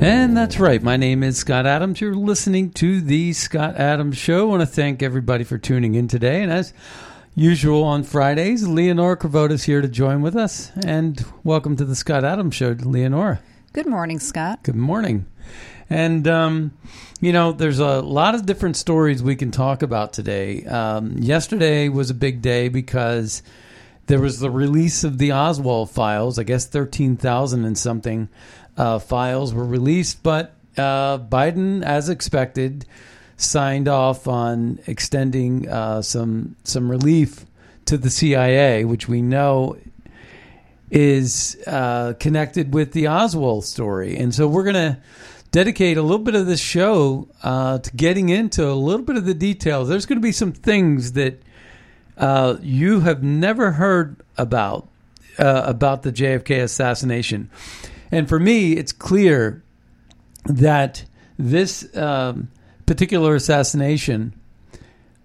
And that's right. My name is Scott Adams. You're listening to the Scott Adams Show. I want to thank everybody for tuning in today. And as usual on Fridays, Leonora Cravotta is here to join with us. And welcome to the Scott Adams Show, Leonora. Good morning, Scott. Good morning. And, um, you know, there's a lot of different stories we can talk about today. Um, yesterday was a big day because there was the release of the Oswald files. I guess 13,000 and something uh, files were released, but uh, Biden, as expected, signed off on extending uh, some some relief to the CIA, which we know is uh, connected with the Oswald story. And so we're going to dedicate a little bit of this show uh, to getting into a little bit of the details. There's going to be some things that uh, you have never heard about about the JFK assassination. And for me, it's clear that this um, particular assassination.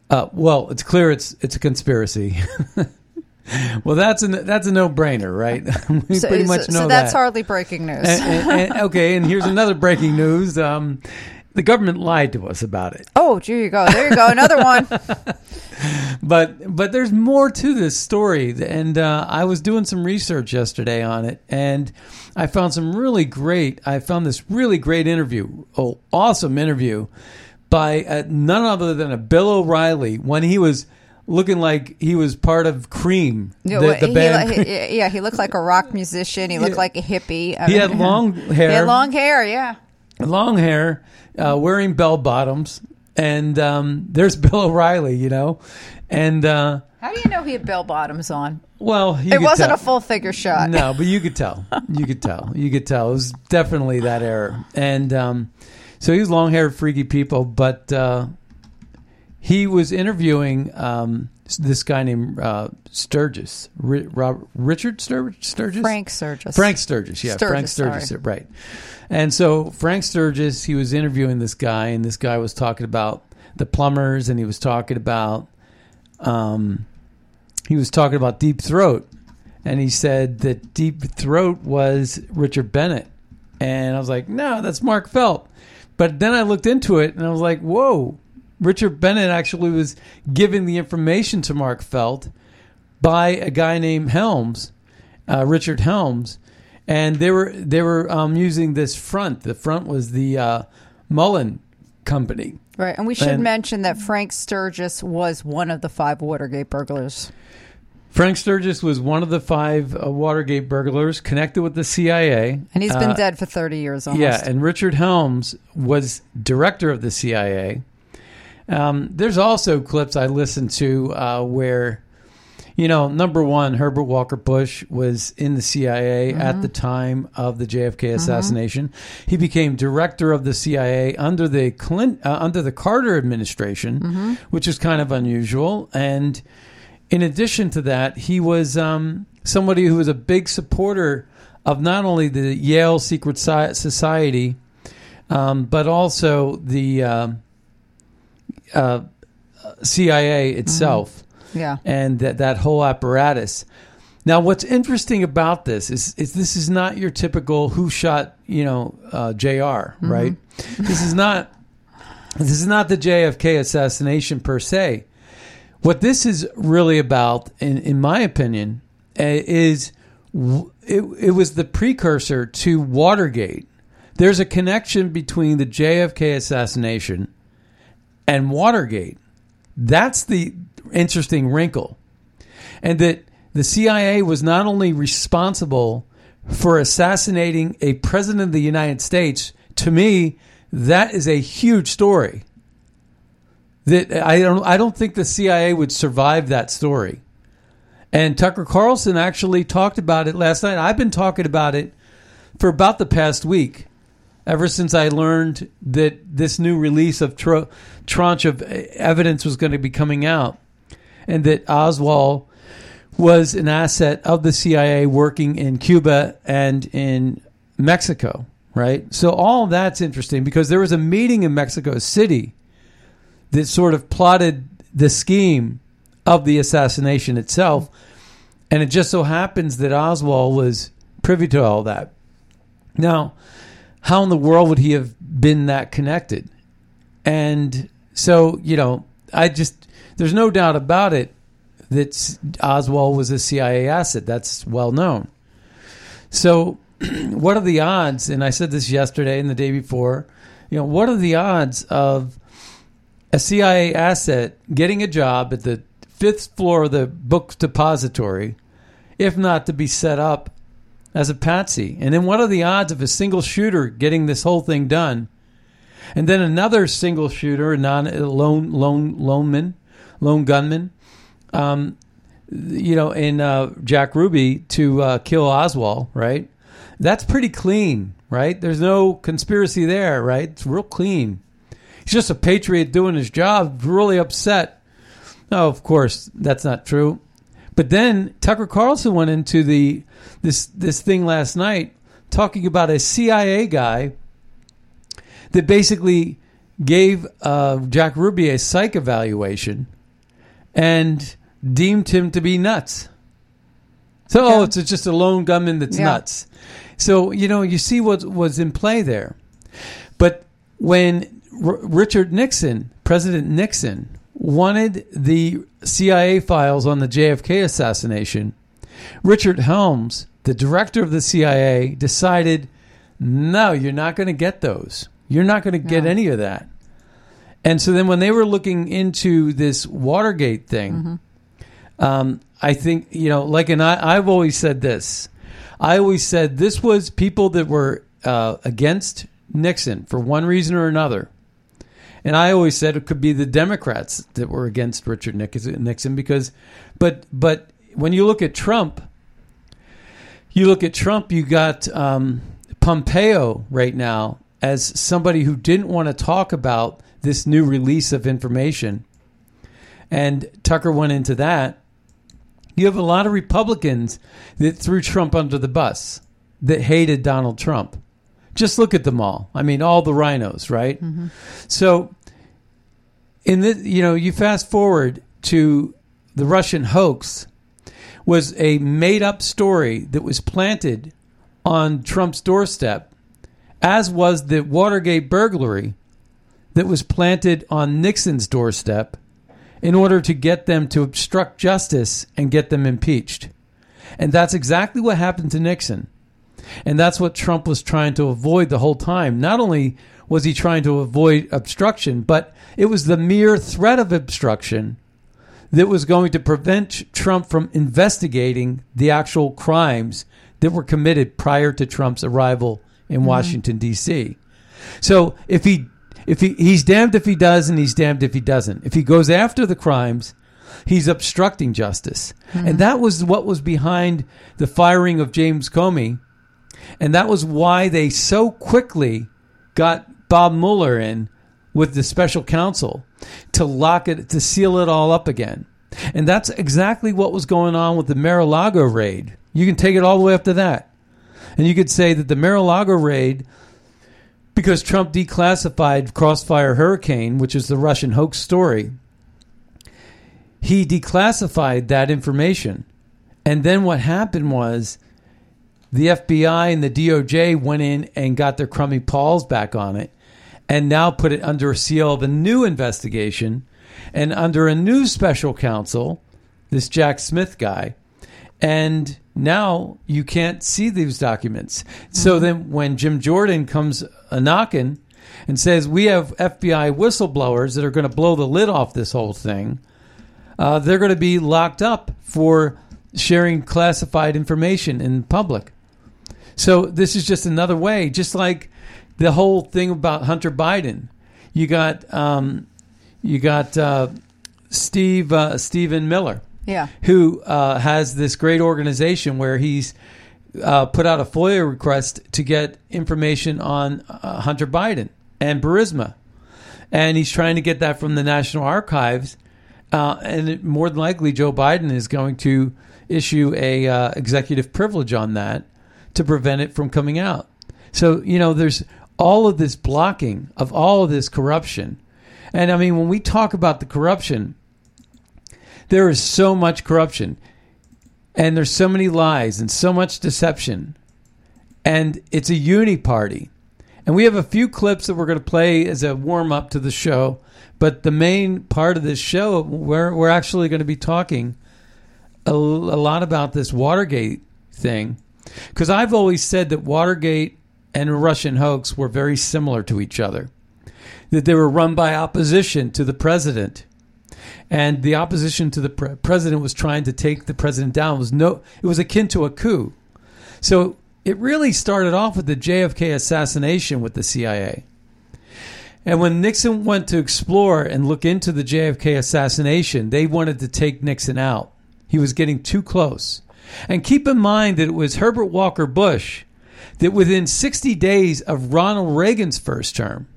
Uh, well, it's clear it's it's a conspiracy. well, that's a that's a no brainer, right? we So, pretty much know so that's that. hardly breaking news. And- and- and- okay, and here's another breaking news. Um, the government lied to us about it. oh, here you go. There you go. Another one. but but there's more to this story and uh, i was doing some research yesterday on it and i found some really great i found this really great interview oh awesome interview by uh, none other than a bill o'reilly when he was looking like he was part of cream the, the he, band he- yeah, he looked like a rock musician. He looked Yeah. like a hippie. I He mean, had long He hair. had long hair. Yeah. long hair, uh, wearing bell bottoms, and um, there's Bill O'Reilly, you know, and uh, How do you know he had bell bottoms on? well, you it wasn't tell. a full figure shot. No, but you could tell. You could tell. You could tell. It was definitely that era. And um, so he was long haired, freaky people, but uh, he was interviewing um, this guy named uh, Sturgis, Ri- Rob, Richard Stur- Sturgis? Frank Sturgis. Frank Sturgis, yeah, Frank Sturgis, Sturgis, right. And so Frank Sturgis, he was interviewing this guy, and this guy was talking about the plumbers, and he was talking about, um, he was talking about Deep Throat, and he said that Deep Throat was Richard Bennett, and I was like, no, that's Mark Felt. But then I looked into it, and I was like, whoa, Richard Bennett actually was giving the information to Mark Felt by a guy named Helms, uh, Richard Helms, and they were they were um, using this front. The front was the uh, Mullen Company. Right. And we should And- mention that Frank Sturgis was one of the five Watergate burglars. Frank Sturgis was one of the five uh, Watergate burglars connected with the CIA, And he's been Uh, dead for 30 years almost. Yeah, and Richard Helms was director of the CIA. Um, there's also clips I listened to uh, where, you know, number one, Herbert Walker Bush was in the CIA at the time of the JFK assassination. He became director of the CIA under the Clint, uh, under the Carter administration, which is kind of unusual. And in addition to that, he was um, somebody who was a big supporter of not only the Yale Secret Society, um, but also the um uh, CIA itself Yeah. and that, that whole apparatus. Now, what's interesting about this is, is this is not your typical who shot, you know, uh, Jr. Right? this is not this is not the JFK assassination per se. What this is really about, in in my opinion, eh, is it, it was the precursor to Watergate. There's a connection between the JFK assassination and Watergate. That's the interesting wrinkle. And that the CIA was not only responsible for assassinating a president of the United States, to me, that is a huge story. That I don't I don't think the CIA would survive that story. And Tucker Carlson actually talked about it last night. I've been talking about it for about the past week ever since I learned that this new release of tr- tranche of evidence was going to be coming out, and that Oswald was an asset of the CIA working in Cuba and in Mexico, right? So all that's interesting because there was a meeting in Mexico City that sort of plotted the scheme of the assassination itself, and it just so happens that Oswald was privy to all that. Now, how in the world would he have been that connected? And so, you know, I just, there's no doubt about it that Oswald was a CIA asset. That's well known. So, what are the odds? And I said this yesterday and the day before. You know, what are the odds of a CIA asset getting a job at the fifth floor of the book depository, if not to be set up as a patsy? And then what are the odds of a single shooter getting this whole thing done? And then another single shooter, non lone lone loneman, lone gunman, um, you know, in uh, Jack Ruby to uh, kill Oswald, right? That's pretty clean, right? There's no conspiracy there, right? It's real clean. He's just a patriot doing his job, really upset. No, of course, that's not true. But then Tucker Carlson went into the this this thing last night talking about a CIA guy that basically gave uh, Jack Ruby a psych evaluation and deemed him to be nuts. So oh, it's just a lone gunman that's Yeah. nuts. So you know you see what was in play there. But when R- Richard Nixon, President Nixon, wanted the CIA files on the JFK assassination, Richard Helms, the director of the CIA, decided, no, you're not going to get those. You're not going to get No. any of that. And so then when they were looking into this Watergate thing, um, I think, you know, like, and I, I've always said this. I always said this was people that were uh, against Nixon for one reason or another. And I always said it could be the Democrats that were against Richard Nixon because, but but when you look at Trump, you look at Trump, you got um, Pompeo right now as somebody who didn't want to talk about this new release of information, and Tucker went into that. You have a lot of Republicans that threw Trump under the bus, that hated Donald Trump. Just look at them all. I mean, all the rhinos, right? Mm-hmm. So, in the you know, you fast forward to the Russian hoax was a made up story that was planted on Trump's doorstep, as was the Watergate burglary that was planted on Nixon's doorstep in order to get them to obstruct justice and get them impeached. And that's exactly what happened to Nixon. And that's what Trump was trying to avoid the whole time. Not only was he trying to avoid obstruction, but it was the mere threat of obstruction that was going to prevent Trump from investigating the actual crimes that were committed prior to Trump's arrival in mm-hmm. Washington D.C. So if he if he he's damned if he does and he's damned if he doesn't. If he goes after the crimes, he's obstructing justice. Mm-hmm. And that was what was behind the firing of James Comey. And that was why they so quickly got Bob Mueller in with the special counsel to lock it, to seal it all up again. And that's exactly what was going on with the Mar-a-Lago raid. You can take it all the way up to that. And you could say that the Mar-a-Lago raid, because Trump declassified Crossfire Hurricane, which is the Russian hoax story, he declassified that information. And then what happened was the FBI and the DOJ went in and got their crummy paws back on it and now put it under a seal of a new investigation and under a new special counsel, this Jack Smith guy. And now you can't see these documents. So then when Jim Jordan comes a knocking and says, We have FBI whistleblowers that are going to blow the lid off this whole thing, uh, they're going to be locked up for sharing classified information in public. So this is just another way, just like the whole thing about Hunter Biden. You got um, you got uh, Steve uh, Stephen Miller, Yeah. who uh, has this great organization where he's uh, put out a FOIA request to get information on uh, Hunter Biden and Burisma, and he's trying to get that from the National Archives. Uh, and it, more than likely, Joe Biden is going to issue a uh, executive privilege on that to prevent it from coming out. So you know, there's all of this blocking of all of this corruption, and I mean, when we talk about the corruption, there is so much corruption, and there's so many lies and so much deception, and it's a uni party. And we have a few clips that we're going to play as a warm up to the show. But the main part of this show, we're, we're actually going to be talking a, a lot about this Watergate thing. Because I've always said that Watergate and Russian hoax were very similar to each other, that they were run by opposition to the president. And the opposition to the pre- president was trying to take the president down. It was no, it was akin to a coup. So it really started off with the JFK assassination with the CIA. And when Nixon went to explore and look into the JFK assassination, they wanted to take Nixon out. He was getting too close. And keep in mind that it was Herbert Walker Bush that within 60 days of Ronald Reagan's first term,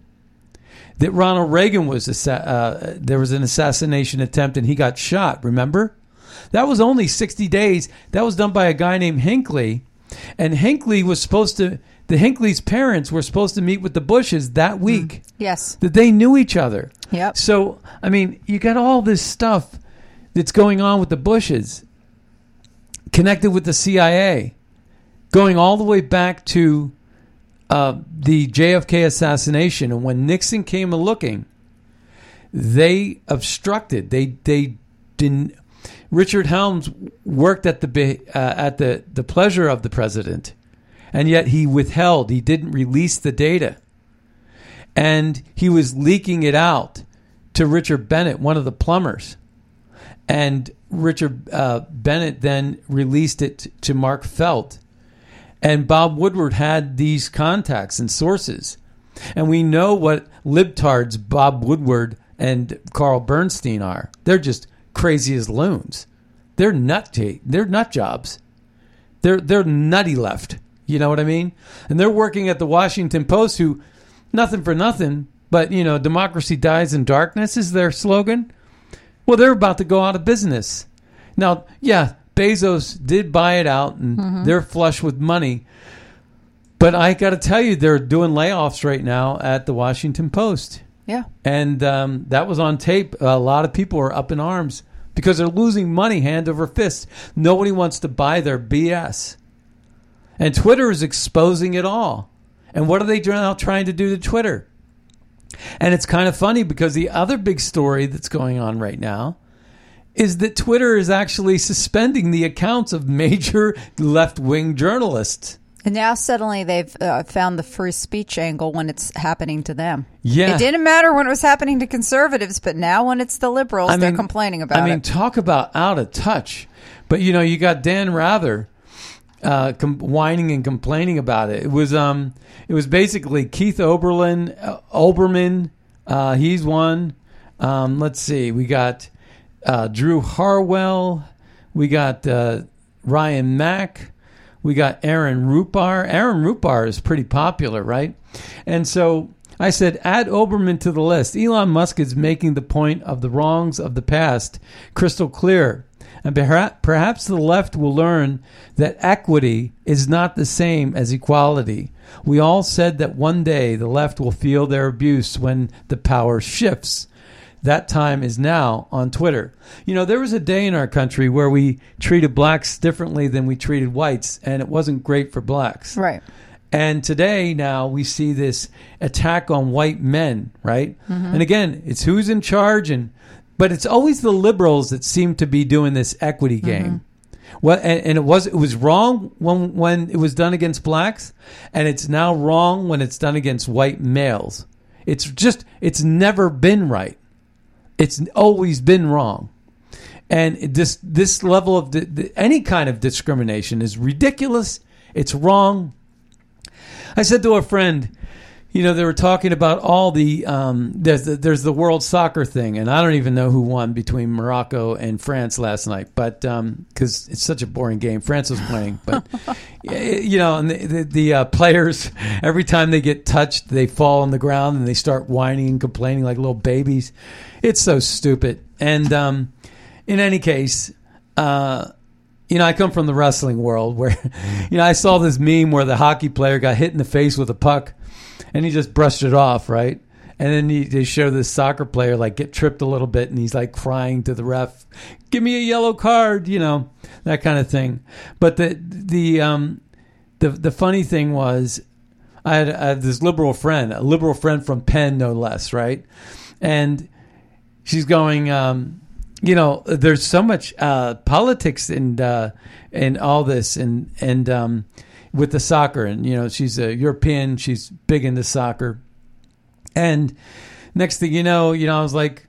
that Ronald Reagan was assa- uh, there was an assassination attempt and he got shot. Remember, that was only sixty days. That was done by a guy named Hinckley, and Hinckley was supposed to. The Hinckley's parents were supposed to meet with the Bushes that week. Yes. That they knew each other. Yep. So I mean, you got all this stuff that's going on with the Bushes, connected with the CIA, going all the way back to uh, the JFK assassination, and when Nixon came a looking, they obstructed. They they didn't. Richard Helms worked at the uh, at the the pleasure of the president, and yet he withheld. He didn't release the data, and he was leaking it out to Richard Bennett, one of the plumbers, and Richard uh, Bennett then released it to Mark Felt and Bob Woodward had these contacts and sources. And we know what libtards Bob Woodward and Carl Bernstein are. They're just crazy as loons. They're nut they're nut jobs. They're they're nutty left. You know what I mean? And they're working at the Washington Post who nothing for nothing, but you know, democracy dies in darkness is their slogan. Well, they're about to go out of business. Now, yeah, Bezos did buy it out and they're flush with money. But I got to tell you, they're doing layoffs right now at the Washington Post. Yeah. And um, that was on tape. A lot of people are up in arms because they're losing money hand over fist. Nobody wants to buy their BS. And Twitter is exposing it all. And what are they now trying to do to Twitter? And it's kind of funny because the other big story that's going on right now is that Twitter is actually suspending the accounts of major left wing journalists. And now suddenly they've uh, found the free speech angle when it's happening to them. Yeah. It didn't matter when it was happening to conservatives, but now when it's the liberals, I they're complaining about it. I mean, it. talk about out of touch. But you know, you got Dan Rather uh, com- whining and complaining about it. It was um, it was basically Keith Oberlin, uh, Olbermann. Uh, he's one. Um, let's see, we got uh, Drew Harwell. We got uh, Ryan Mac. We got Aaron Rupar. Aaron Rupar is pretty popular, right? And so I said, add Olbermann to the list. Elon Musk is making the point of the wrongs of the past crystal clear. And perhaps the left will learn that equity is not the same as equality. We all said that one day the left will feel their abuse when the power shifts. That time is now on Twitter. You know, there was a day in our country where we treated blacks differently than we treated whites, and it wasn't great for blacks. Right. And today, now we see this attack on white men, right? Mm-hmm. And again, it's who's in charge, and but it's always the liberals that seem to be doing this equity mm-hmm. game. Well, and, and it was it was wrong when when it was done against blacks, and it's now wrong when it's done against white males. It's just it's never been right. It's always been wrong and this this level of di- di- any kind of discrimination is ridiculous. It's wrong. I said to a friend, you know, they were talking about all the um, there's the, there's the World Soccer thing, and I don't even know who won between Morocco and France last night, but because it's such a boring game, France was playing, but you know, and the the, the uh, players every time they get touched, they fall on the ground and they start whining and complaining like little babies. It's so stupid, and um, in any case, uh, you know, I come from the wrestling world where, you know, I saw this meme where the hockey player got hit in the face with a puck and he just brushed it off, right? And then he, they show this soccer player like get tripped a little bit and he's like crying to the ref, give me a yellow card, you know, that kind of thing. But the, the, um, the, the funny thing was, I had, I had this liberal friend, a liberal friend from Penn, no less, right? And she's going, um, you know, there's so much uh, politics and uh, and all this, and and um, with the soccer, and you know, she's a European, she's big into soccer, and next thing you know, you know, I was like,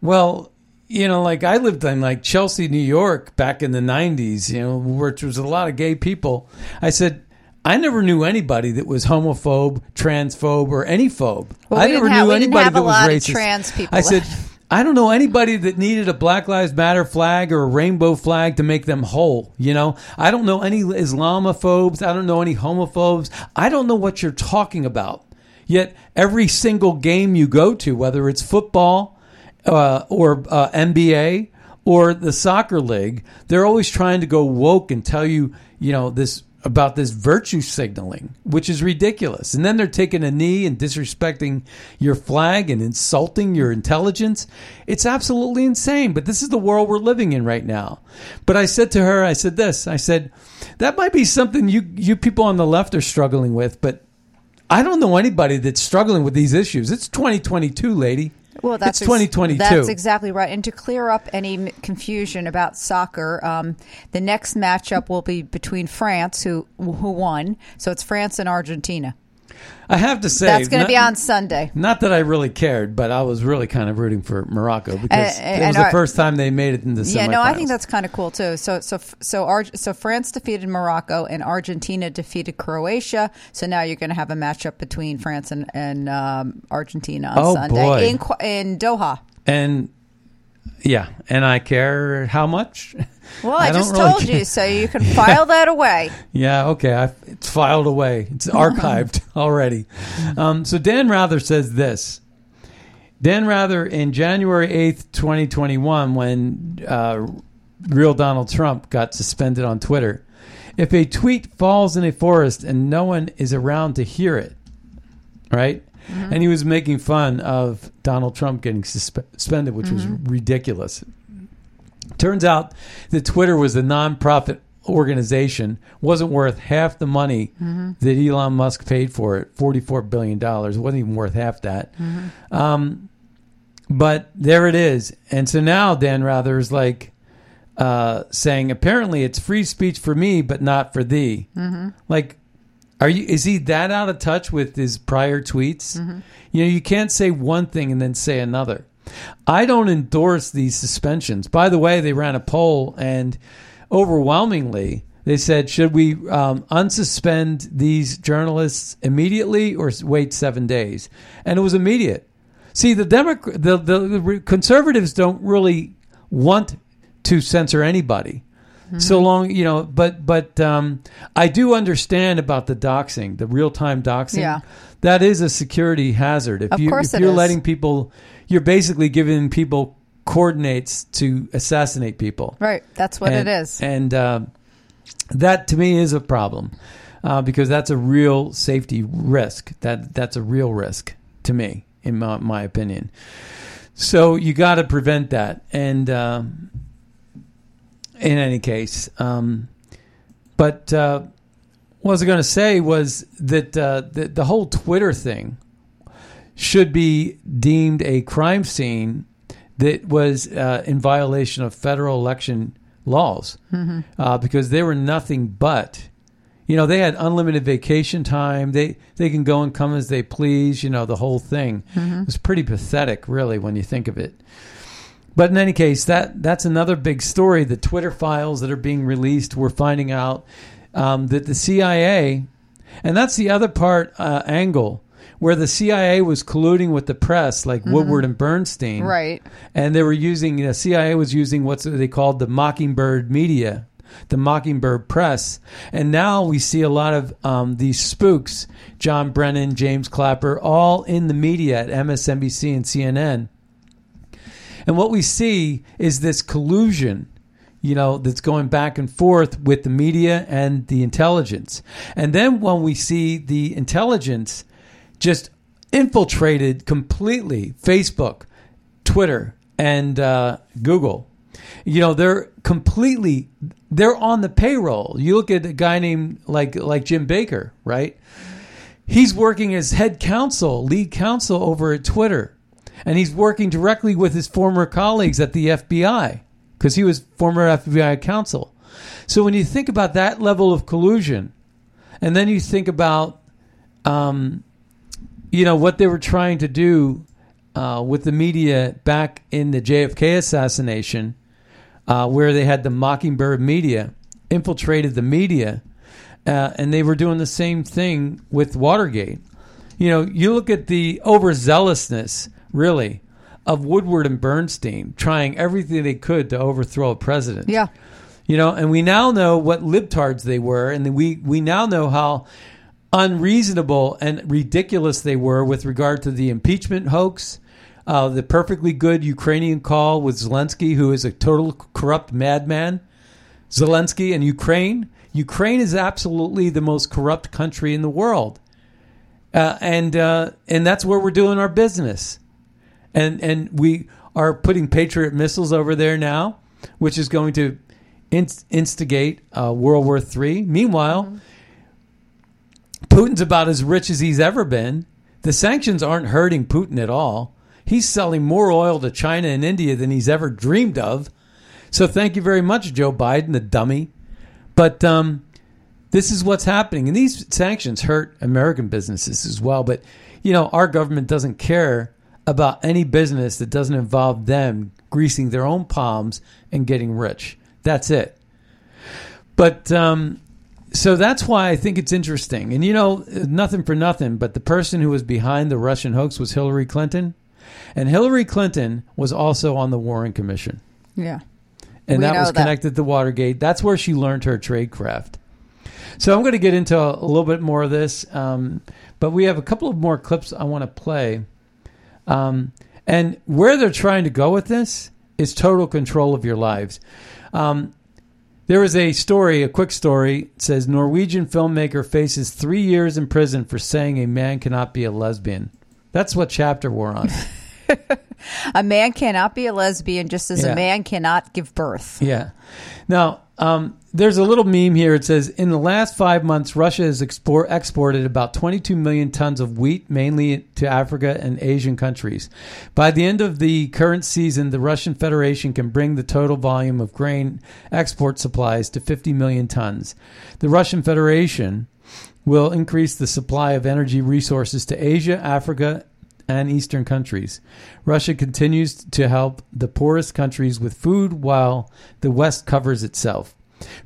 well, you know, like I lived in like Chelsea, New York, back in the '90s, you know, which was a lot of gay people. I said. I never knew anybody that was homophobe, transphobe, or any phobe. Well, I never have- knew anybody that was racist. trans people. I said, I don't know anybody that needed a Black Lives Matter flag or a rainbow flag to make them whole. You know, I don't know any Islamophobes. I don't know any homophobes. I don't know what you're talking about. Yet every single game you go to, whether it's football uh, or uh, NBA or the soccer league, they're always trying to go woke and tell you, you know, this about this virtue signaling, which is ridiculous. And then they're taking a knee and disrespecting your flag and insulting your intelligence. It's absolutely insane. But this is the world we're living in right now. But I said to her, I said this, I said, that might be something you, you people on the left are struggling with, but I don't know anybody that's struggling with these issues. It's 2022, lady. Well, that's it's 2022. That's exactly right. And to clear up any m- confusion about soccer, um, the next matchup will be between France, who who won. So it's France and Argentina. I have to say, That's going to be on Sunday. Not that I really cared, but I was really kind of rooting for Morocco because And- it was the our- first time they made it in the Yeah, no, I think that's kind of cool too. So, so, so, Ar- so France defeated Morocco and Argentina defeated Croatia. So now you're going to have a matchup between France and, and um, Argentina on Oh, Sunday boy. in in Doha. and yeah, and I care how much. Well, I, don't just really told care. you, so you can file that away. Yeah, okay. I, it's filed away. It's archived already. Um, so Dan Rather says this. Dan Rather in January 8th, 2021, when uh, real Donald Trump got suspended on Twitter, if a tweet falls in a forest and no one is around to hear it, right? Mm-hmm. And he was making fun of Donald Trump getting suspe- suspended, which was mm-hmm. ridiculous. Turns out that Twitter was a nonprofit organization, wasn't worth half the money mm-hmm. that Elon Musk paid for it, $44 billion. It wasn't even worth half that. Um, but there it is. And so now Dan Rather is like uh, saying, apparently it's free speech for me, but not for thee. Like, are you? Is he that out of touch with his prior tweets? You know, you can't say one thing and then say another. I don't endorse these suspensions. By the way, they ran a poll and overwhelmingly they said, should we um, unsuspend these journalists immediately or wait seven days? And it was immediate. See, the Democrat, the, the, the conservatives don't really want to censor anybody. So long, you know, but but um, I do understand about the doxing, the real time doxing. Yeah. That is a security hazard. If Of you course if you're is. letting people, you're basically giving people coordinates to assassinate people. Right. That's what and, it is. And uh, that to me is a problem uh, because that's a real safety risk. That that's a real risk to me, in my, my opinion. So you got to prevent that. And uh, in any case, um, but uh, what I was going to say was that uh, the, the whole Twitter thing should be deemed a crime scene that was uh, in violation of federal election laws Mm-hmm. uh, because they were nothing but, you know, they had unlimited vacation time. They they can go and come as they please. You know, the whole thing Mm-hmm. It was pretty pathetic, really, when you think of it. But in any case, that that's another big story. The Twitter files that are being released, we're finding out um, that the CIA, and that's the other part uh, angle where the CIA was colluding with the press, like Woodward and Bernstein, Right. and they were using the CIA was using what they called the Mockingbird media, the Mockingbird press, and now we see a lot of um, these spooks, John Brennan, James Clapper, all in the media at MSNBC and CNN. And what we see is this collusion, you know, that's going back and forth with the media and the intelligence. And then when we see the intelligence just infiltrated completely Facebook, Twitter, and uh, Google, you know, they're completely they're on the payroll. You look at a guy named like like Jim Baker, right? He's working as head counsel, lead counsel over at Twitter and he's working directly with his former colleagues at the FBI because he was former FBI counsel. So when you think about that level of collusion, and then you think about, um, you know, what they were trying to do uh, with the media back in the JFK assassination, uh, where they had the Mockingbird media infiltrated the media, uh, and they were doing the same thing with Watergate. You know, you look at the overzealousness really, of Woodward and Bernstein trying everything they could to overthrow a president. Yeah. You know, and we now know what libtards they were, and we, we now know how unreasonable and ridiculous they were with regard to the impeachment hoax, uh, the perfectly good Ukrainian call with Zelensky, who is a total corrupt madman. Zelensky and Ukraine. Ukraine is absolutely the most corrupt country in the world. Uh, and uh, and that's where we're doing our business and and we are putting Patriot missiles over there now, which is going to inst- instigate uh, World War III. Meanwhile, Putin's about as rich as he's ever been. The sanctions aren't hurting Putin at all. He's selling more oil to China and India than he's ever dreamed of. So thank you very much, Joe Biden, the dummy. But um, this is what's happening, and these sanctions hurt American businesses as well. But you know, our government doesn't care about any business that doesn't involve them greasing their own palms and getting rich. That's it. But um, so that's why I think it's interesting. And you know, nothing for nothing, but the person who was behind the Russian hoax was Hillary Clinton. And Hillary Clinton was also on the Warren Commission. Yeah. And We that was that. connected to Watergate. That's where she learned her trade craft. So I'm going to get into a, a little bit more of this. Um, but we have a couple of more clips I want to play. Um, and where they're trying to go with this is total control of your lives. Um, there was a story, a quick story. Says Norwegian filmmaker faces three years in prison for saying a man cannot be a lesbian. That's what chapter we're on. A man cannot be a lesbian just as Yeah. a man cannot give birth. Yeah. Now, um, there's a little meme here. It says In the last five months, Russia has export, exported about 22 million tons of wheat, mainly to Africa and Asian countries. By the end of the current season, the Russian Federation can bring the total volume of grain export supplies to 50 million tons. The Russian Federation will increase the supply of energy resources to Asia, Africa, and Eastern countries. Russia continues to help the poorest countries with food while the West covers itself.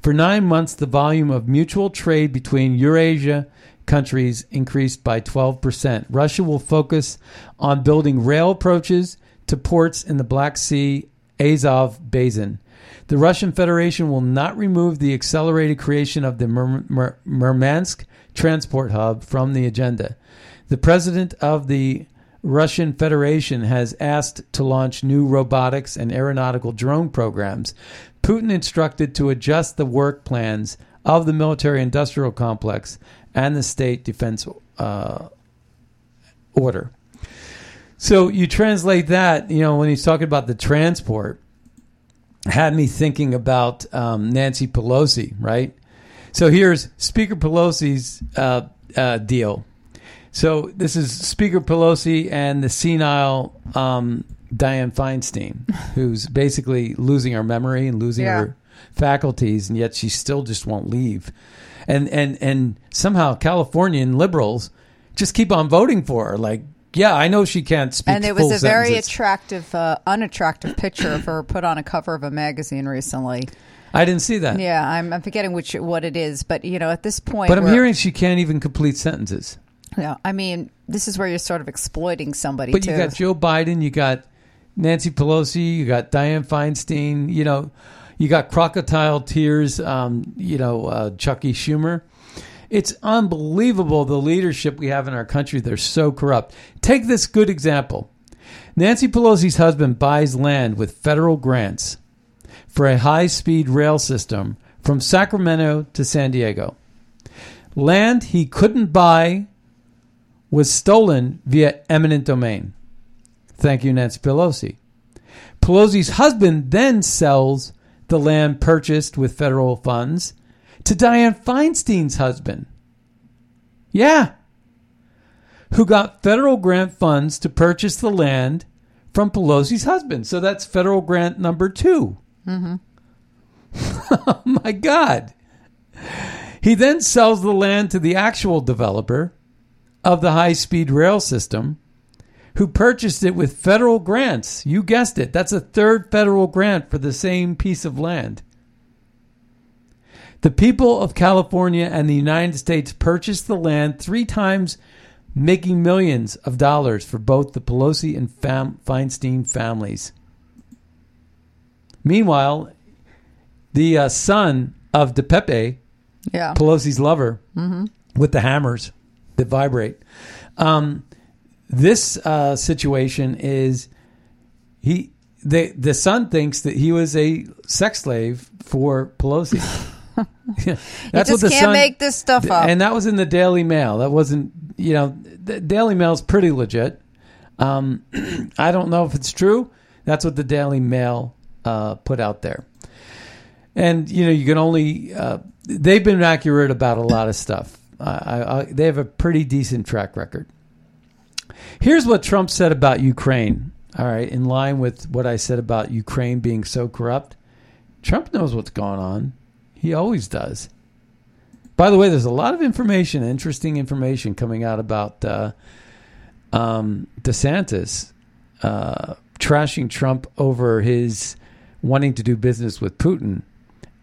For nine months, the volume of mutual trade between Eurasia countries increased by 12%. Russia will focus on building rail approaches to ports in the Black Sea Azov Basin. The Russian Federation will not remove the accelerated creation of the Mur- Mur- Murmansk transport hub from the agenda. The president of the Russian Federation has asked to launch new robotics and aeronautical drone programs, Putin instructed to adjust the work plans of the military industrial complex and the state defense uh, order. So you translate that, you know, when he's talking about the transport, had me thinking about um, Nancy Pelosi, right? So here's Speaker Pelosi's uh, uh, deal. So this is Speaker Pelosi and the senile um, Dianne Feinstein, who's basically losing her memory and losing Yeah. her faculties, and yet she still just won't leave. And and and somehow Californian liberals just keep on voting for her. Like, yeah, I know she can't speak. And there was a very attractive, uh, unattractive picture of her put on a cover of a magazine recently. I didn't see that. Yeah, I'm, I'm forgetting which what it is, but you know, at this point, But I'm hearing she can't even complete sentences. Yeah, I mean, this is where you're sort of exploiting somebody. But too. you got Joe Biden, you got Nancy Pelosi, you got Dianne Feinstein, you know, you got crocodile tears, um, you know, uh, Chucky Schumer. It's unbelievable the leadership we have in our country. They're so corrupt. Take this good example. Nancy Pelosi's husband buys land with federal grants for a high speed rail system from Sacramento to San Diego. Land he couldn't buy was stolen via eminent domain. Thank you, Nancy Pelosi. Pelosi's husband then sells the land purchased with federal funds to Dianne Feinstein's husband. Yeah. Who got federal grant funds to purchase the land from Pelosi's husband. So that's federal grant number 2 mm-hmm. oh my God. He then sells the land to the actual developer of the high speed rail system who purchased it with federal grants. You guessed it. That's a third federal grant for the same piece of land. The people of California and the United States purchased the land three times, making millions of dollars for both the Pelosi and Fam- Feinstein families. Meanwhile, the uh, son of DePape, yeah, Pelosi's lover, with the hammers that vibrate. Um, this uh, situation is he the the son thinks that he was a sex slave for Pelosi. Yeah, That's just what the can't son, make this stuff up. And that was in the Daily Mail. That wasn't you know the Daily Mail's pretty legit. Um, I don't know if it's true. That's what the Daily Mail uh, put out there. And you know, you can only uh, they've been accurate about a lot of stuff. I, I, they have a pretty decent track record. Here's what Trump said about Ukraine. All right, in line with what I said about Ukraine being so corrupt, Trump knows what's going on. He always does. By the way, there's a lot of information, interesting information coming out about uh, um, DeSantis uh, trashing Trump over his wanting to do business with Putin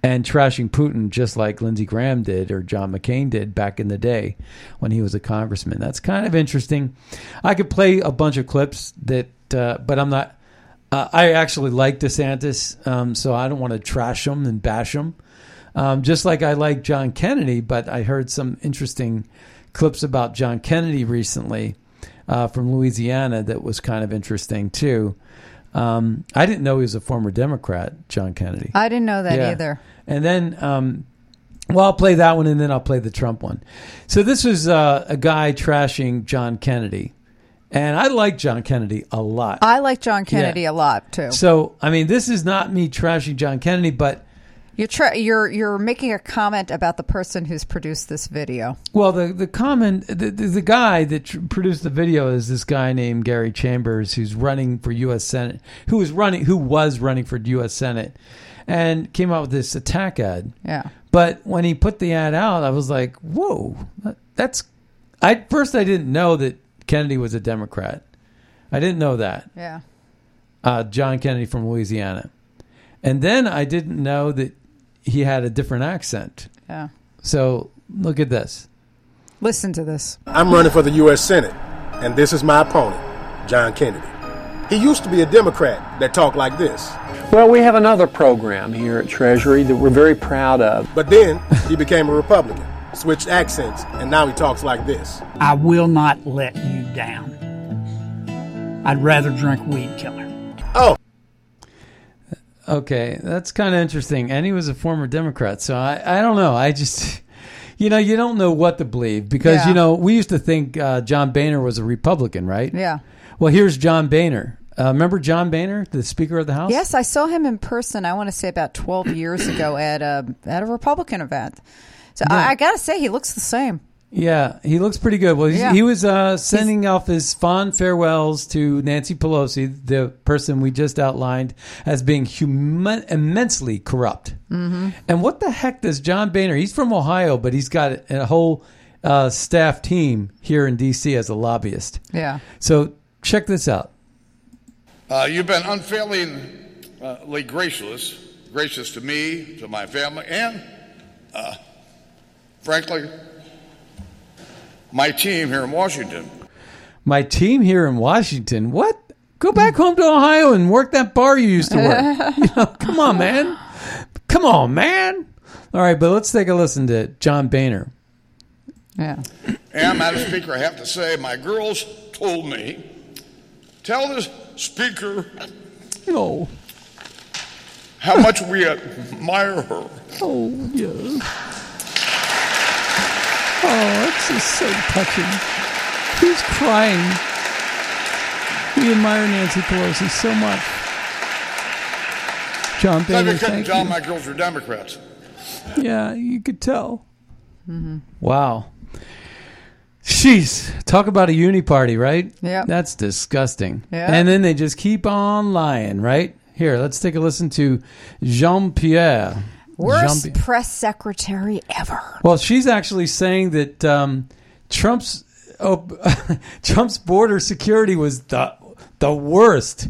and trashing Putin just like Lindsey Graham did or John McCain did back in the day when he was a congressman. That's kind of interesting. I could play a bunch of clips that, uh, but I'm not. Uh, I actually like DeSantis, um, so I don't want to trash him and bash him. Um, just like I like John Kennedy, but I heard some interesting clips about John Kennedy recently uh, from Louisiana that was kind of interesting too. Um, I didn't know he was a former Democrat, John Kennedy. I didn't know that Yeah. either. And then, um, well, I'll play that one and then I'll play the Trump one. So this was uh, a guy trashing John Kennedy. And I like John Kennedy a lot. I like John Kennedy a lot too. so, I mean, this is not me trashing John Kennedy, but You're tra- you're you're making a comment about the person who's produced this video. Well, the the comment the, the, the guy that tr- produced the video is this guy named Gary Chambers, who's running for U.S. Senate, who was running, who was running for U.S. Senate, and came out with this attack ad. Yeah. But when he put the ad out, I was like, "Whoa, that's." I first I didn't know that Kennedy was a Democrat. I didn't know that Yeah. uh, John Kennedy from Louisiana, and then I didn't know that he had a different accent. Yeah. So look at this. Listen to this. I'm running for the U.S. Senate, and this is my opponent, John Kennedy. He used to be a Democrat that talked like this, Well, we have another program here at Treasury that we're very proud of. but then he became a Republican, switched accents, and now he talks like this. I will not let you down. I'd rather drink weed killer. Okay, that's kind of interesting. And he was a former Democrat, so I, I don't know. I just, you know, you don't know what to believe because Yeah. you know we used to think uh, John Boehner was a Republican, right? Yeah. Well, here's John Boehner. Uh, remember John Boehner, the Speaker of the House? Yes, I saw him in person. I want to say about twelve years ago at a at a Republican event. So I, I got to say, he looks the same. Yeah, he looks pretty good. Well, Yeah. he was uh, sending off his fond farewells to Nancy Pelosi, the person we just outlined as being human, immensely corrupt. Mm-hmm. And what the heck does John Boehner? He's from Ohio, but he's got a whole uh, staff team here in D.C. as a lobbyist. Yeah. So check this out. Uh, you've been unfailingly gracious, gracious to me, to my family, and, uh, frankly, my team here in Washington. My team here in Washington. What? Go back home to Ohio and work that bar you used to work. You know, come on, man. Come on, man. All right, but let's take a listen to John Boehner. Yeah. And, Madam Speaker, I have to say, my girls told me, tell the Speaker Oh, how much we admire her. oh, yeah. Oh, it's just so touching. He's crying. We admire Nancy Pelosi so much. John Maybe I Boehner, couldn't thank tell you. my girls were Democrats. Yeah, you could tell. Mm-hmm. Wow. Jeez, talk about a uni party, right? Yeah. That's disgusting. Yeah. And then they just keep on lying, right? Here, let's take a listen to Jean Pierre. Worst press secretary ever. Well, she's actually saying that um, Trump's oh, Trump's border security was the the worst,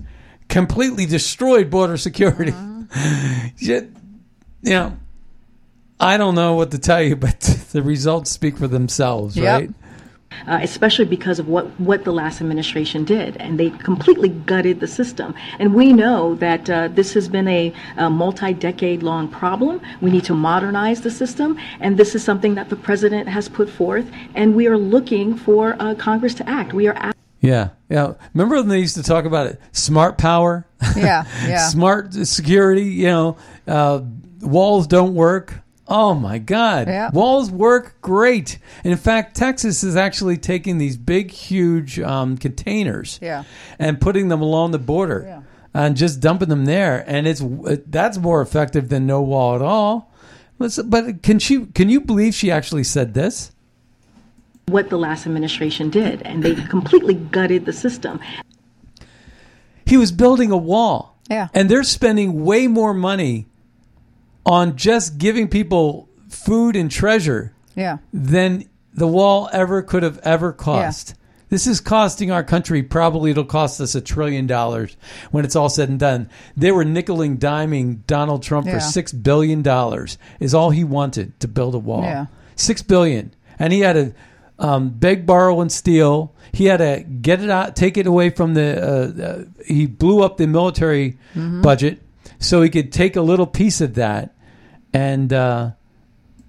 completely destroyed border security. Yet, you know, I don't know what to tell you, but the results speak for themselves, Yep. right? Uh, especially because of what, what the last administration did. And they completely gutted the system. And we know that uh, this has been a, a multi decade long problem. We need to modernize the system. And this is something that the president has put forth. And we are looking for uh, Congress to act. We are act- Yeah, yeah. Remember when they used to talk about it? Smart power, Yeah. Yeah. smart security. You know, uh, walls don't work. Oh my God, Yeah. walls work great. In fact, Texas is actually taking these big, huge um, containers, Yeah. and putting them along the border, Yeah. and just dumping them there, and it's that's more effective than no wall at all. But can she? Can you believe she actually said this? what the last administration did. And they completely gutted the system. He was building a wall. Yeah. And they're spending way more money on just giving people food and treasure Yeah. than the wall ever could have ever cost. This is costing our country probably it'll cost us a trillion dollars when it's all said and done. They were nickel and diming Donald Trump Yeah. for six billion dollars is all he wanted to build a wall. Yeah. Six billion. And he had to um, beg, borrow, and steal. He had to get it out, take it away from the. Uh, uh, he blew up the military budget so he could take a little piece of that and uh,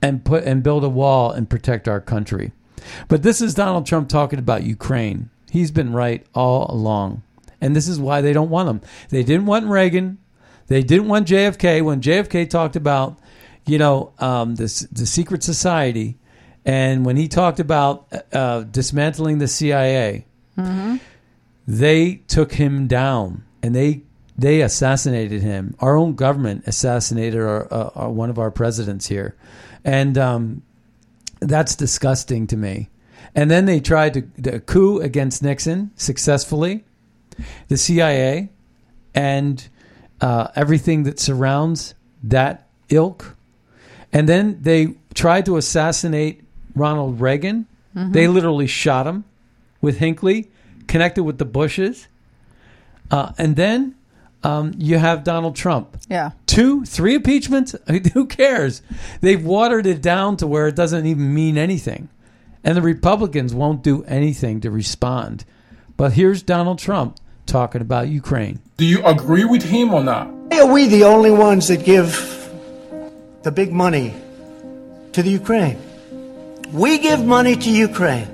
and put and build a wall and protect our country. But this is Donald Trump talking about Ukraine. He's been right all along, and this is why they don't want him. They didn't want Reagan. They didn't want JFK when JFK talked about, you know, um, this the secret society, and when he talked about uh, dismantling the CIA, they took him down and they they assassinated him. Our own government assassinated our, uh, our one of our presidents here, and um, that's disgusting to me. And then they tried to the coup against Nixon successfully, the CIA, and uh, everything that surrounds that ilk. And then they tried to assassinate Ronald Reagan. They literally shot him with Hinckley, connected with the Bushes. Uh, and then um, you have Donald Trump. Yeah. Two, three impeachments? Who cares? They've watered it down to where it doesn't even mean anything. And the Republicans won't do anything to respond. But here's Donald Trump talking about Ukraine. Do you agree with him or not? Why are we the only ones that give the big money to the Ukraine? We give money to Ukraine.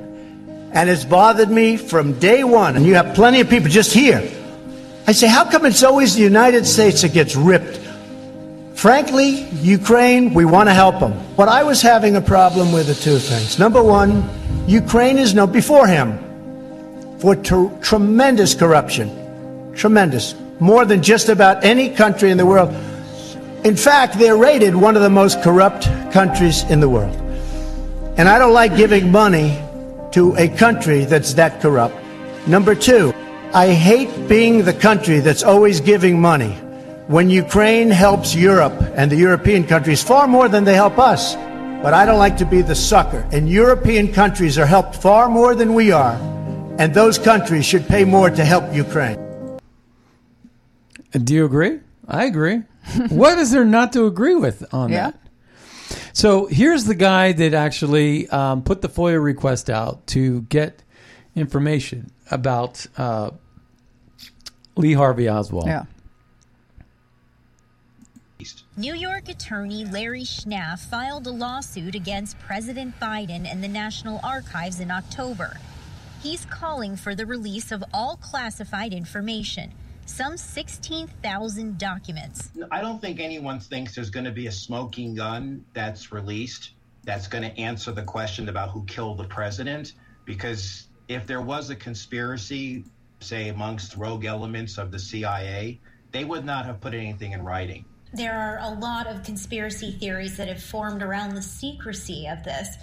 And it's bothered me from day one. And you have plenty of people just here. I say, how come it's always the United States that gets ripped? Frankly, Ukraine, we want to help them. But I was having a problem with the two things. Number one, Ukraine is known before him for ter- tremendous corruption. Tremendous. More than just about any country in the world. In fact, they're rated one of the most corrupt countries in the world. And I don't like giving money to a country that's that corrupt. Number two, I hate being the country that's always giving money when Ukraine helps Europe and the European countries far more than they help us. But I don't like to be the sucker. And European countries are helped far more than we are. And those countries should pay more to help Ukraine. Do you agree? I agree. what is there not to agree with on Yeah. that? So here's the guy that actually um, put the FOIA request out to get information about uh, Lee Harvey Oswald. Yeah. New York attorney Larry Schnapf filed a lawsuit against President Biden and the National Archives in October. He's calling for the release of all classified information, some 16,000 documents. I don't think anyone thinks there's going to be a smoking gun that's released that's going to answer the question about who killed the president. Because if there was a conspiracy, say, amongst rogue elements of the CIA, they would not have put anything in writing. There are a lot of conspiracy theories that have formed around the secrecy of this.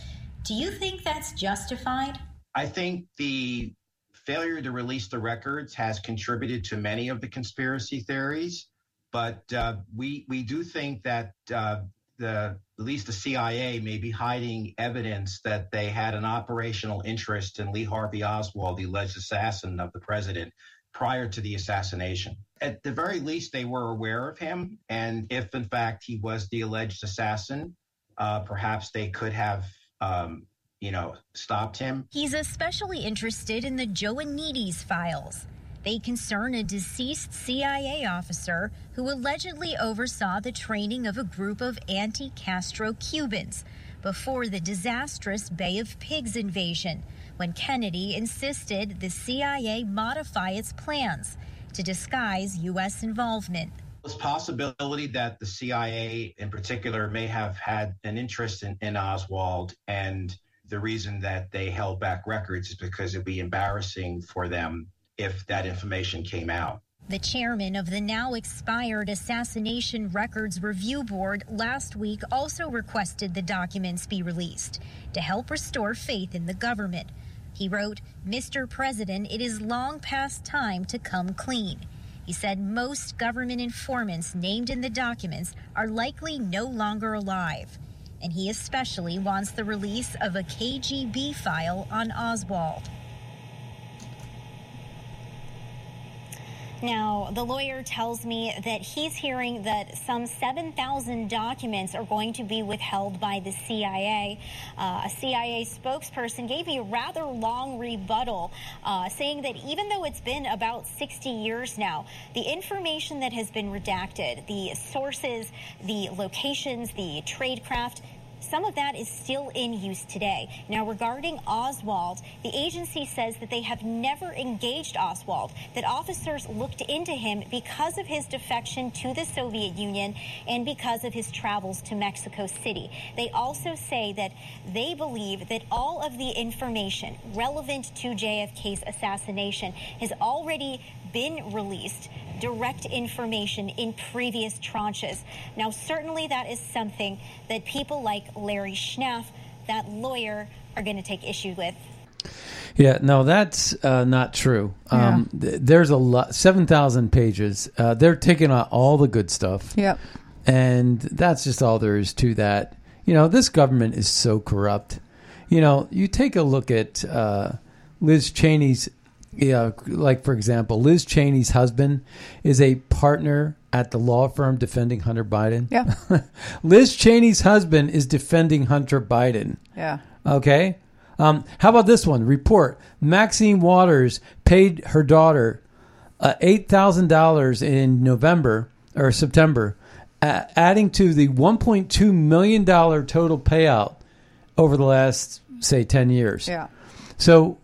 Do you think that's justified? I think the failure to release the records has contributed to many of the conspiracy theories, but uh, we we do think that uh, the at least the CIA may be hiding evidence that they had an operational interest in Lee Harvey Oswald, the alleged assassin of the president, prior to the assassination. At the very least, they were aware of him, and if in fact he was the alleged assassin, uh, perhaps they could have. Um, you know, stopped him. He's especially interested in the Joannides files. They concern a deceased CIA officer who allegedly oversaw the training of a group of anti Castro Cubans before the disastrous Bay of Pigs invasion, when Kennedy insisted the CIA modify its plans to disguise U.S. involvement. There's possibility that the CIA in particular may have had an interest in, in Oswald and the reason that they held back records is because it'd be embarrassing for them if that information came out. The chairman of the now expired Assassination Records Review Board last week also requested the documents be released to help restore faith in the government. He wrote, Mr. President, it is long past time to come clean. He said most government informants named in the documents are likely no longer alive. And he especially wants the release of a KGB file on Oswald. Now, the lawyer tells me that he's hearing that some 7,000 documents are going to be withheld by the CIA. Uh, a CIA spokesperson gave me a rather long rebuttal, uh, saying that even though it's been about 60 years now, the information that has been redacted, the sources, the locations, the tradecraft, some of that is still in use today. Now, regarding Oswald, the agency says that they have never engaged Oswald, that officers looked into him because of his defection to the Soviet Union and because of his travels to Mexico City. They also say that they believe that all of the information relevant to JFK's assassination has already been released direct information in previous tranches. Now, certainly that is something that people like Larry Schnapf, that lawyer, are going to take issue with. Yeah, no, that's uh, not true. Um, th- there's a lot, seven thousand pages. Uh, they're taking out all the good stuff. Yep. and that's just all there is to that. You know, this government is so corrupt. You know, you take a look at uh, Liz Cheney's. Yeah, like for example, Liz Cheney's husband is a partner at the law firm defending Hunter Biden. Yeah. Liz Cheney's husband is defending Hunter Biden. Yeah. Okay. Um, how about this one? Report: Maxine Waters paid her daughter uh, eight thousand dollars in November or September, uh, adding to the one point two million dollar total payout over the last say ten years. Yeah. So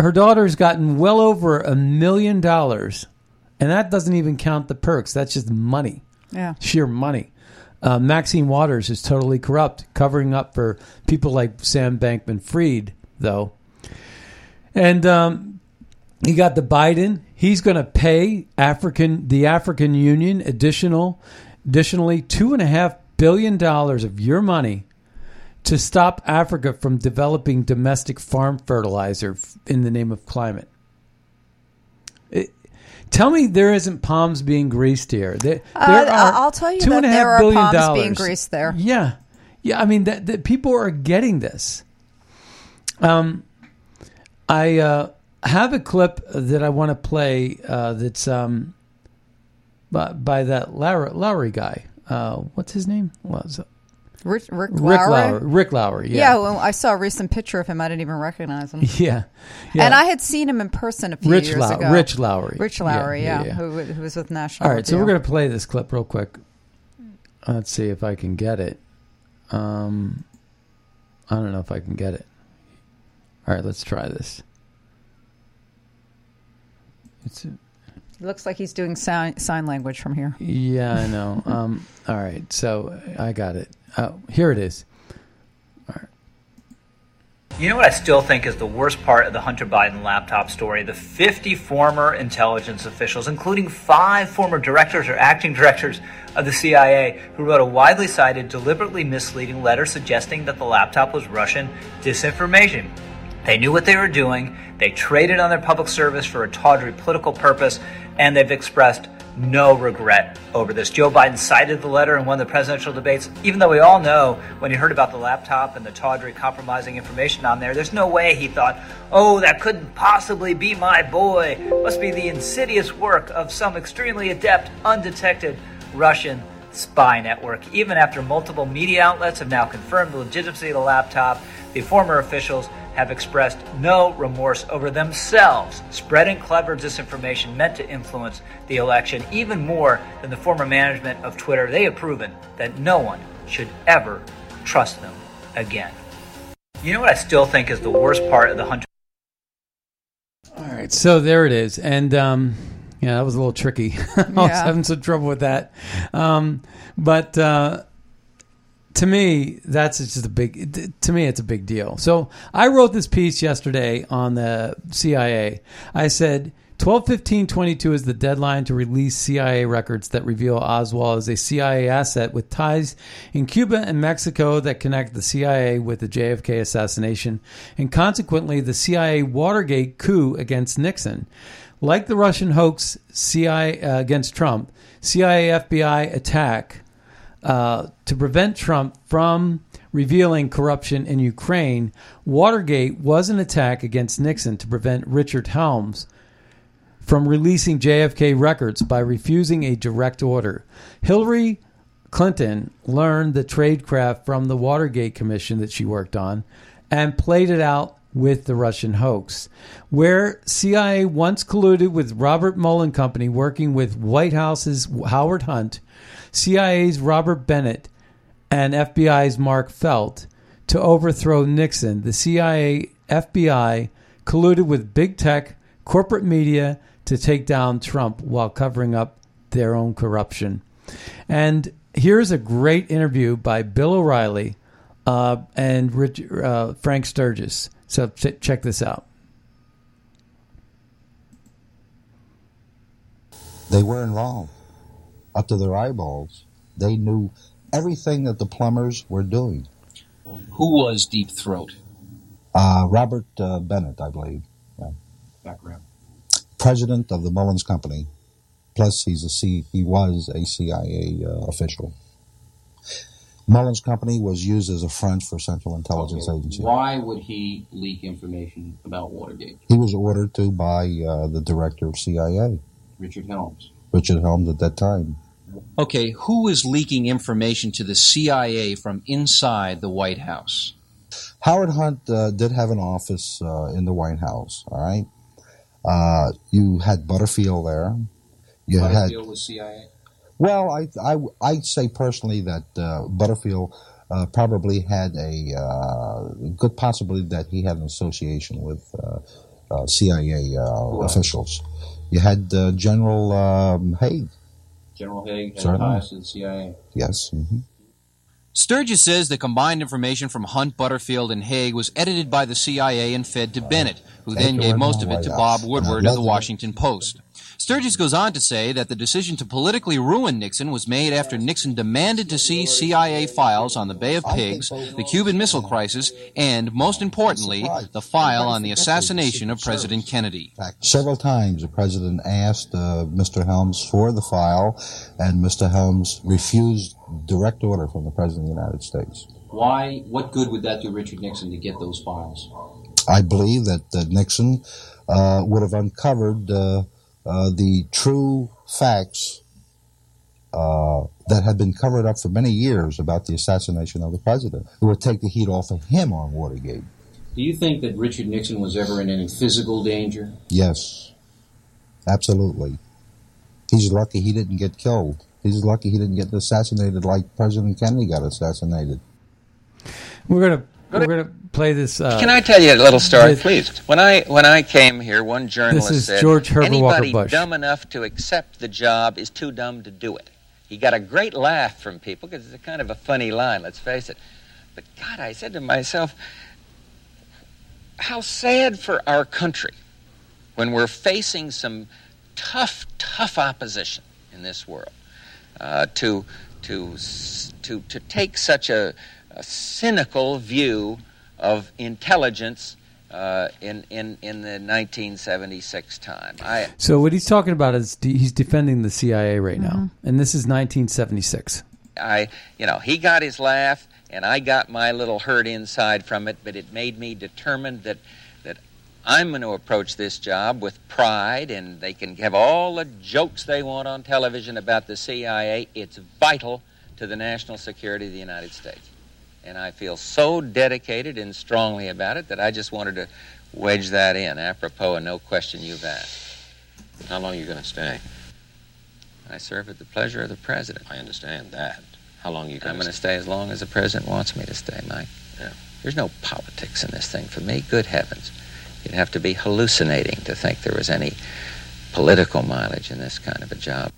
her daughter's gotten well over a million dollars, and that doesn't even count the perks. That's just money, Yeah. sheer money. Uh, Maxine Waters is totally corrupt, covering up for people like Sam Bankman Fried, though. And um, you got the Biden. He's going to pay African the African Union additional, additionally two and a half billion dollars of your money to stop Africa from developing domestic farm fertilizer in the name of climate. It- tell me there isn't palms being greased here. There, Uh, there are I'll tell you two that and a half there are palms dollars. being greased there. Yeah, yeah. I mean that, that people are getting this. Um, I uh, have a clip that I want to play. Uh, that's um, by, by that Lowry, Lowry guy. Uh, what's his name? What was it? Rick, Rick, Rick Lowry? Lowry. Rick Lowry. Yeah, Yeah. well, I saw a recent picture of him. I didn't even recognize him. Yeah. yeah. And I had seen him in person a few Rich years Low- ago. Rich Lowry. Rich Lowry, yeah, yeah, yeah. Who, who was with National. All right, so we're going to play this clip real quick. Let's see if I can get it. Um, I don't know if I can get it. All right, let's try this. It's Looks like he's doing sign, sign language from here. yeah, I know. Um, all right, so I got it. Oh, here it is. You know what I still think is the worst part of the Hunter Biden laptop story? The 50 former intelligence officials, including five former directors or acting directors of the CIA, who wrote a widely cited, deliberately misleading letter suggesting that the laptop was Russian disinformation. They knew what they were doing, they traded on their public service for a tawdry political purpose, and they've expressed no regret over this. Joe Biden cited the letter in one of the presidential debates, even though we all know when he heard about the laptop and the tawdry compromising information on there, there's no way he thought, oh, that couldn't possibly be my boy. Must be the insidious work of some extremely adept, undetected Russian spy network. Even after multiple media outlets have now confirmed the legitimacy of the laptop, the former officials have expressed no remorse over themselves spreading clever disinformation meant to influence the election even more than the former management of Twitter. They have proven that no one should ever trust them again. You know what I still think is the worst part of the Hunter All right, so there it is, and um, yeah, that was a little tricky. I was Yeah. having some trouble with that, um, but uh, to me, that's just a big. To me, it's a big deal. So I wrote this piece yesterday on the CIA. I said. 12-15-22 is the deadline to release CIA records that reveal Oswald as a CIA asset with ties in Cuba and Mexico that connect the CIA with the JFK assassination and consequently the CIA Watergate coup against Nixon. Like the Russian hoax CIA uh, against Trump, CIA FBI attack uh, to prevent Trump from revealing corruption in Ukraine, Watergate was an attack against Nixon to prevent Richard Helms from releasing JFK records by refusing a direct order. Hillary Clinton learned the tradecraft from the Watergate Commission that she worked on and played it out with the Russian hoax. Where CIA once colluded with Robert Mullen Company working with White House's Howard Hunt, CIA's Robert Bennett, and FBI's Mark Felt to overthrow Nixon, the CIA FBI colluded with big tech, corporate media to take down Trump while covering up their own corruption. And here's a great interview by Bill O'Reilly uh, and Rich, uh, Frank Sturgis. So ch- check this out. They were involved up to their eyeballs. They knew everything that the plumbers were doing. Who was Deep Throat? Uh, Robert uh, Bennett, I believe, yeah. Background. president of the Mullins Company. Plus, he's a C. He was a CIA uh, official. Mullins Company was used as a front for Central Intelligence Okay, Agency. Why would he leak information about Watergate? He was ordered to by uh, the director of CIA, Richard Helms. Richard Helms, at that time. Okay, who is leaking information to the CIA from inside the White House? Howard Hunt uh, did have an office uh, in the White House. All right, uh, you had Butterfield there. You had Butterfield was CIA. well, I I I say personally that uh, Butterfield uh, probably had a uh, good possibility that he had an association with CIA uh, officials. You had uh, General um, Haig. General Haig had Certainly. ties to the CIA. Yes. hmm Sturgis says the combined information from Hunt, Butterfield, and Haig was edited by the CIA and fed to Bennett, who then gave most of it to Bob Woodward of the Washington Post. Sturgis goes on to say that the decision to politically ruin Nixon was made after Nixon demanded to see CIA files on the Bay of Pigs, the Cuban Missile Crisis, and, most importantly, the file on the assassination of President Kennedy. Several times the president asked uh, Mr. Helms for the file, and Mr. Helms refused direct order from the president of the United States. Why? What good would that do Richard Nixon to get those files? I believe that uh, Nixon uh, would have uncovered uh, the true facts uh, that had been covered up for many years about the assassination of the president. It would take the heat off of him on Watergate. Do you think that Richard Nixon was ever in any physical danger? Yes, absolutely. He's lucky he didn't get killed. He's lucky he didn't get assassinated like President Kennedy got assassinated. We're gonna we're gonna play this. Uh, Can I tell you a little story, with- please? When I when I came here, one journalist is said, George Herbert Walker "Anybody Bush." dumb enough to accept the job is too dumb to do it." He got a great laugh from people because it's a kind of a funny line. Let's face it. But God, I said to myself, how sad for our country when we're facing some tough, tough opposition in this world uh, to to to to take such a, a cynical view of intelligence uh, in in in the 1976 time. I So what he's talking about is de- he's defending the CIA right now, Mm-hmm. and this is 1976. I, you know, he got his laugh, and I got my little hurt inside from it. But it made me determined that that I'm going to approach this job with pride, and they can have all the jokes they want on television about the CIA. It's vital to the national security of the United States, and I feel so dedicated and strongly about it that I just wanted to wedge that in, apropos of no question you've asked. How long are you going to stay? I serve at the pleasure of the president. I understand that. How long are you going to I'm going to stay as long as the president wants me to stay, Mike. Yeah. There's no politics in this thing for me. Good heavens. You'd have to be hallucinating to think there was any political mileage in this kind of a job.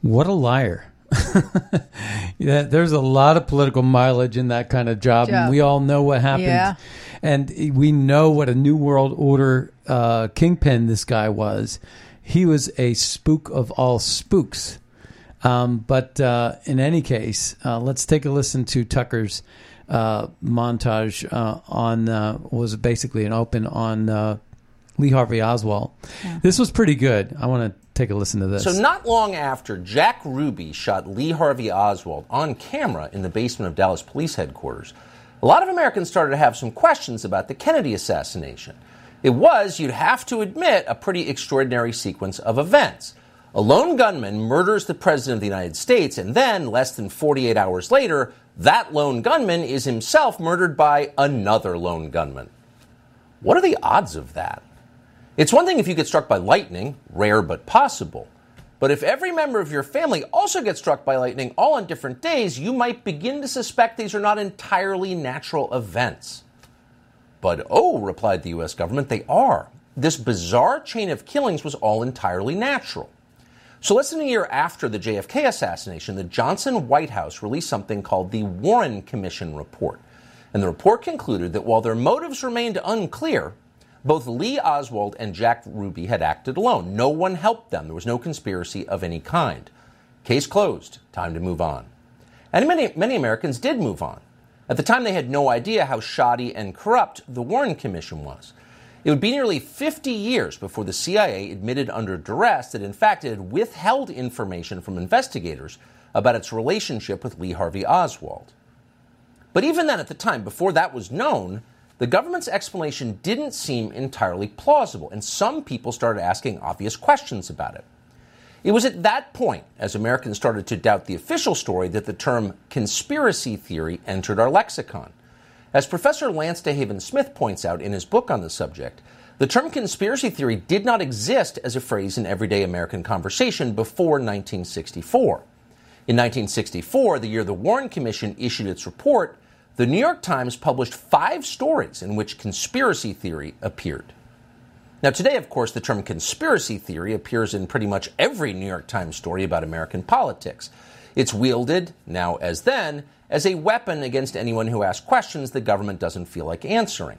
What a liar! yeah, there's a lot of political mileage in that kind of job, Job. and we all know what happened. Yeah. And we know what a New World Order uh, kingpin this guy was. He was a spook of all spooks. Um, but uh, in any case, uh, let's take a listen to Tucker's uh, montage uh, on uh, was basically an open on uh, Lee Harvey Oswald. This was pretty good. I want to take a listen to this. So, not long after Jack Ruby shot Lee Harvey Oswald on camera in the basement of Dallas Police Headquarters, a lot of Americans started to have some questions about the Kennedy assassination. It was, you'd have to admit, a pretty extraordinary sequence of events. A lone gunman murders the President of the United States, and then, less than 48 hours later, that lone gunman is himself murdered by another lone gunman. What are the odds of that? It's one thing if you get struck by lightning, rare but possible. But if every member of your family also gets struck by lightning all on different days, you might begin to suspect these are not entirely natural events. But oh, replied the US government, they are. This bizarre chain of killings was all entirely natural. So, less than a year after the JFK assassination, the Johnson White House released something called the Warren Commission Report. And the report concluded that while their motives remained unclear, both Lee Oswald and Jack Ruby had acted alone. No one helped them. There was no conspiracy of any kind. Case closed. Time to move on. And many, many Americans did move on. At the time, they had no idea how shoddy and corrupt the Warren Commission was. It would be nearly 50 years before the CIA admitted under duress that, in fact, it had withheld information from investigators about its relationship with Lee Harvey Oswald. But even then, at the time, before that was known, the government's explanation didn't seem entirely plausible, and some people started asking obvious questions about it. It was at that point, as Americans started to doubt the official story, that the term conspiracy theory entered our lexicon. As Professor Lance DeHaven Smith points out in his book on the subject, the term conspiracy theory did not exist as a phrase in everyday American conversation before 1964. In 1964, the year the Warren Commission issued its report, the New York Times published five stories in which conspiracy theory appeared. Now, today, of course, the term conspiracy theory appears in pretty much every New York Times story about American politics. It's wielded, now as then, as a weapon against anyone who asks questions the government doesn't feel like answering.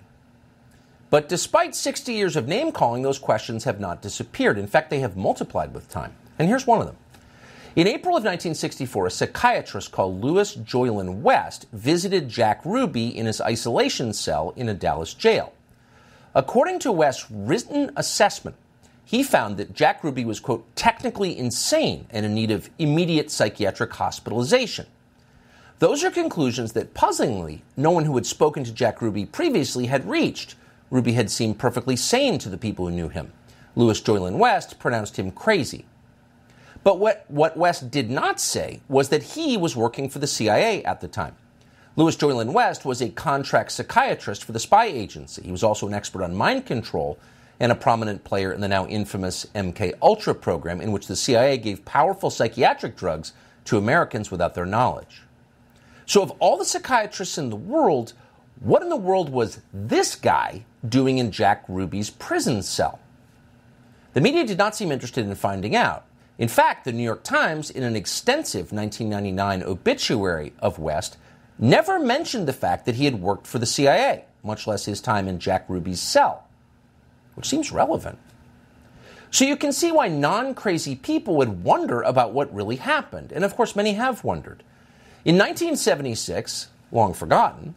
But despite 60 years of name calling, those questions have not disappeared. In fact, they have multiplied with time. And here's one of them. In April of 1964, a psychiatrist called Louis Jolyon West visited Jack Ruby in his isolation cell in a Dallas jail. According to West's written assessment, he found that Jack Ruby was, quote, technically insane and in need of immediate psychiatric hospitalization. Those are conclusions that, puzzlingly, no one who had spoken to Jack Ruby previously had reached. Ruby had seemed perfectly sane to the people who knew him. Louis Jolyon West pronounced him crazy. But what, what West did not say was that he was working for the CIA at the time. Louis Jolyon West was a contract psychiatrist for the spy agency. He was also an expert on mind control and a prominent player in the now infamous MK Ultra program in which the CIA gave powerful psychiatric drugs to Americans without their knowledge. So of all the psychiatrists in the world, what in the world was this guy doing in Jack Ruby's prison cell? The media did not seem interested in finding out. In fact, the New York Times, in an extensive 1999 obituary of West, never mentioned the fact that he had worked for the CIA, much less his time in Jack Ruby's cell, which seems relevant. So you can see why non crazy people would wonder about what really happened. And of course, many have wondered. In 1976, long forgotten,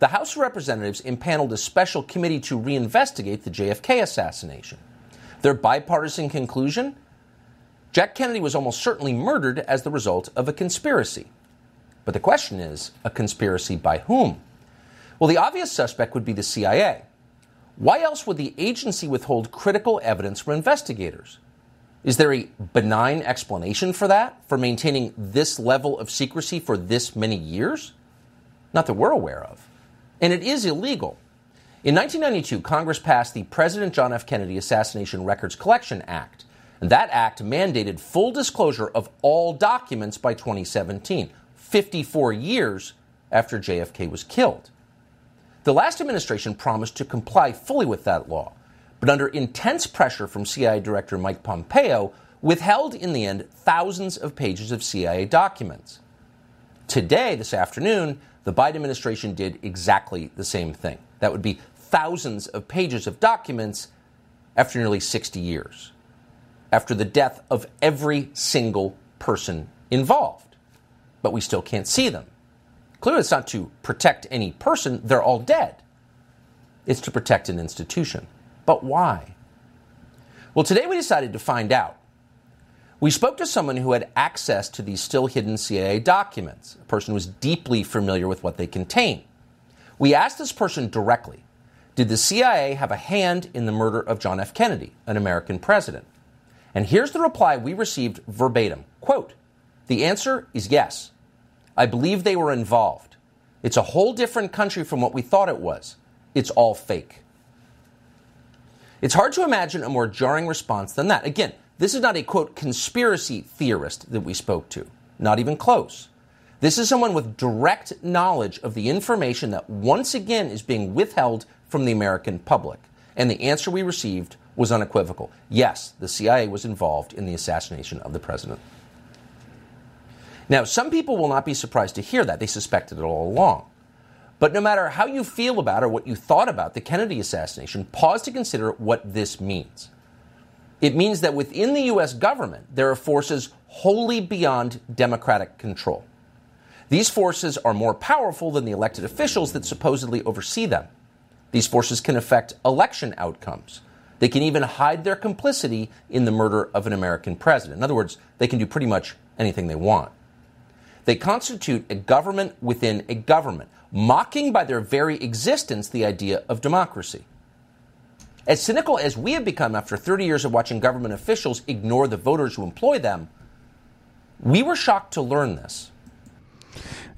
the House of Representatives impaneled a special committee to reinvestigate the JFK assassination. Their bipartisan conclusion Jack Kennedy was almost certainly murdered as the result of a conspiracy. But the question is a conspiracy by whom? Well, the obvious suspect would be the CIA. Why else would the agency withhold critical evidence from investigators? Is there a benign explanation for that, for maintaining this level of secrecy for this many years? Not that we're aware of. And it is illegal. In 1992, Congress passed the President John F. Kennedy Assassination Records Collection Act. And that act mandated full disclosure of all documents by 2017, 54 years after JFK was killed. The last administration promised to comply fully with that law, but under intense pressure from CIA Director Mike Pompeo, withheld in the end thousands of pages of CIA documents. Today, this afternoon, the Biden administration did exactly the same thing. That would be thousands of pages of documents after nearly 60 years after the death of every single person involved. But we still can't see them. Clearly, it's not to protect any person, they're all dead. It's to protect an institution. But why? Well, today we decided to find out. We spoke to someone who had access to these still hidden CIA documents, a person who was deeply familiar with what they contain. We asked this person directly Did the CIA have a hand in the murder of John F. Kennedy, an American president? And here's the reply we received verbatim quote, The answer is yes. I believe they were involved. It's a whole different country from what we thought it was. It's all fake. It's hard to imagine a more jarring response than that. Again, this is not a quote conspiracy theorist that we spoke to, not even close. This is someone with direct knowledge of the information that once again is being withheld from the American public. And the answer we received was unequivocal. Yes, the CIA was involved in the assassination of the president. Now, some people will not be surprised to hear that. They suspected it all along. But no matter how you feel about or what you thought about the Kennedy assassination, pause to consider what this means. It means that within the U.S. government, there are forces wholly beyond democratic control. These forces are more powerful than the elected officials that supposedly oversee them. These forces can affect election outcomes. They can even hide their complicity in the murder of an American president. In other words, they can do pretty much anything they want. They constitute a government within a government, mocking by their very existence the idea of democracy. As cynical as we have become after 30 years of watching government officials ignore the voters who employ them, we were shocked to learn this.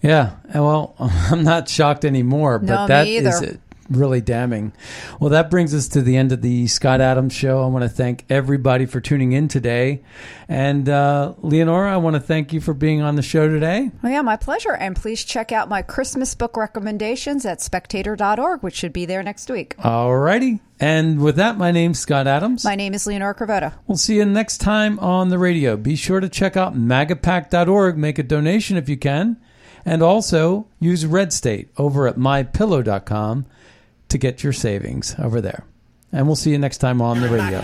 Yeah, well, I'm not shocked anymore, but No, me that either. is a really damning. Well, that brings us to the end of the Scott Adams show. I want to thank everybody for tuning in today. And uh, Leonora, I want to thank you for being on the show today. Well, yeah, my pleasure. And please check out my Christmas book recommendations at spectator.org, which should be there next week. All righty. And with that, my name's Scott Adams. My name is Leonora Cravotta. We'll see you next time on the radio. Be sure to check out magapack.org. Make a donation if you can. And also use Red State over at mypillow.com to get your savings over there. And we'll see you next time on the radio.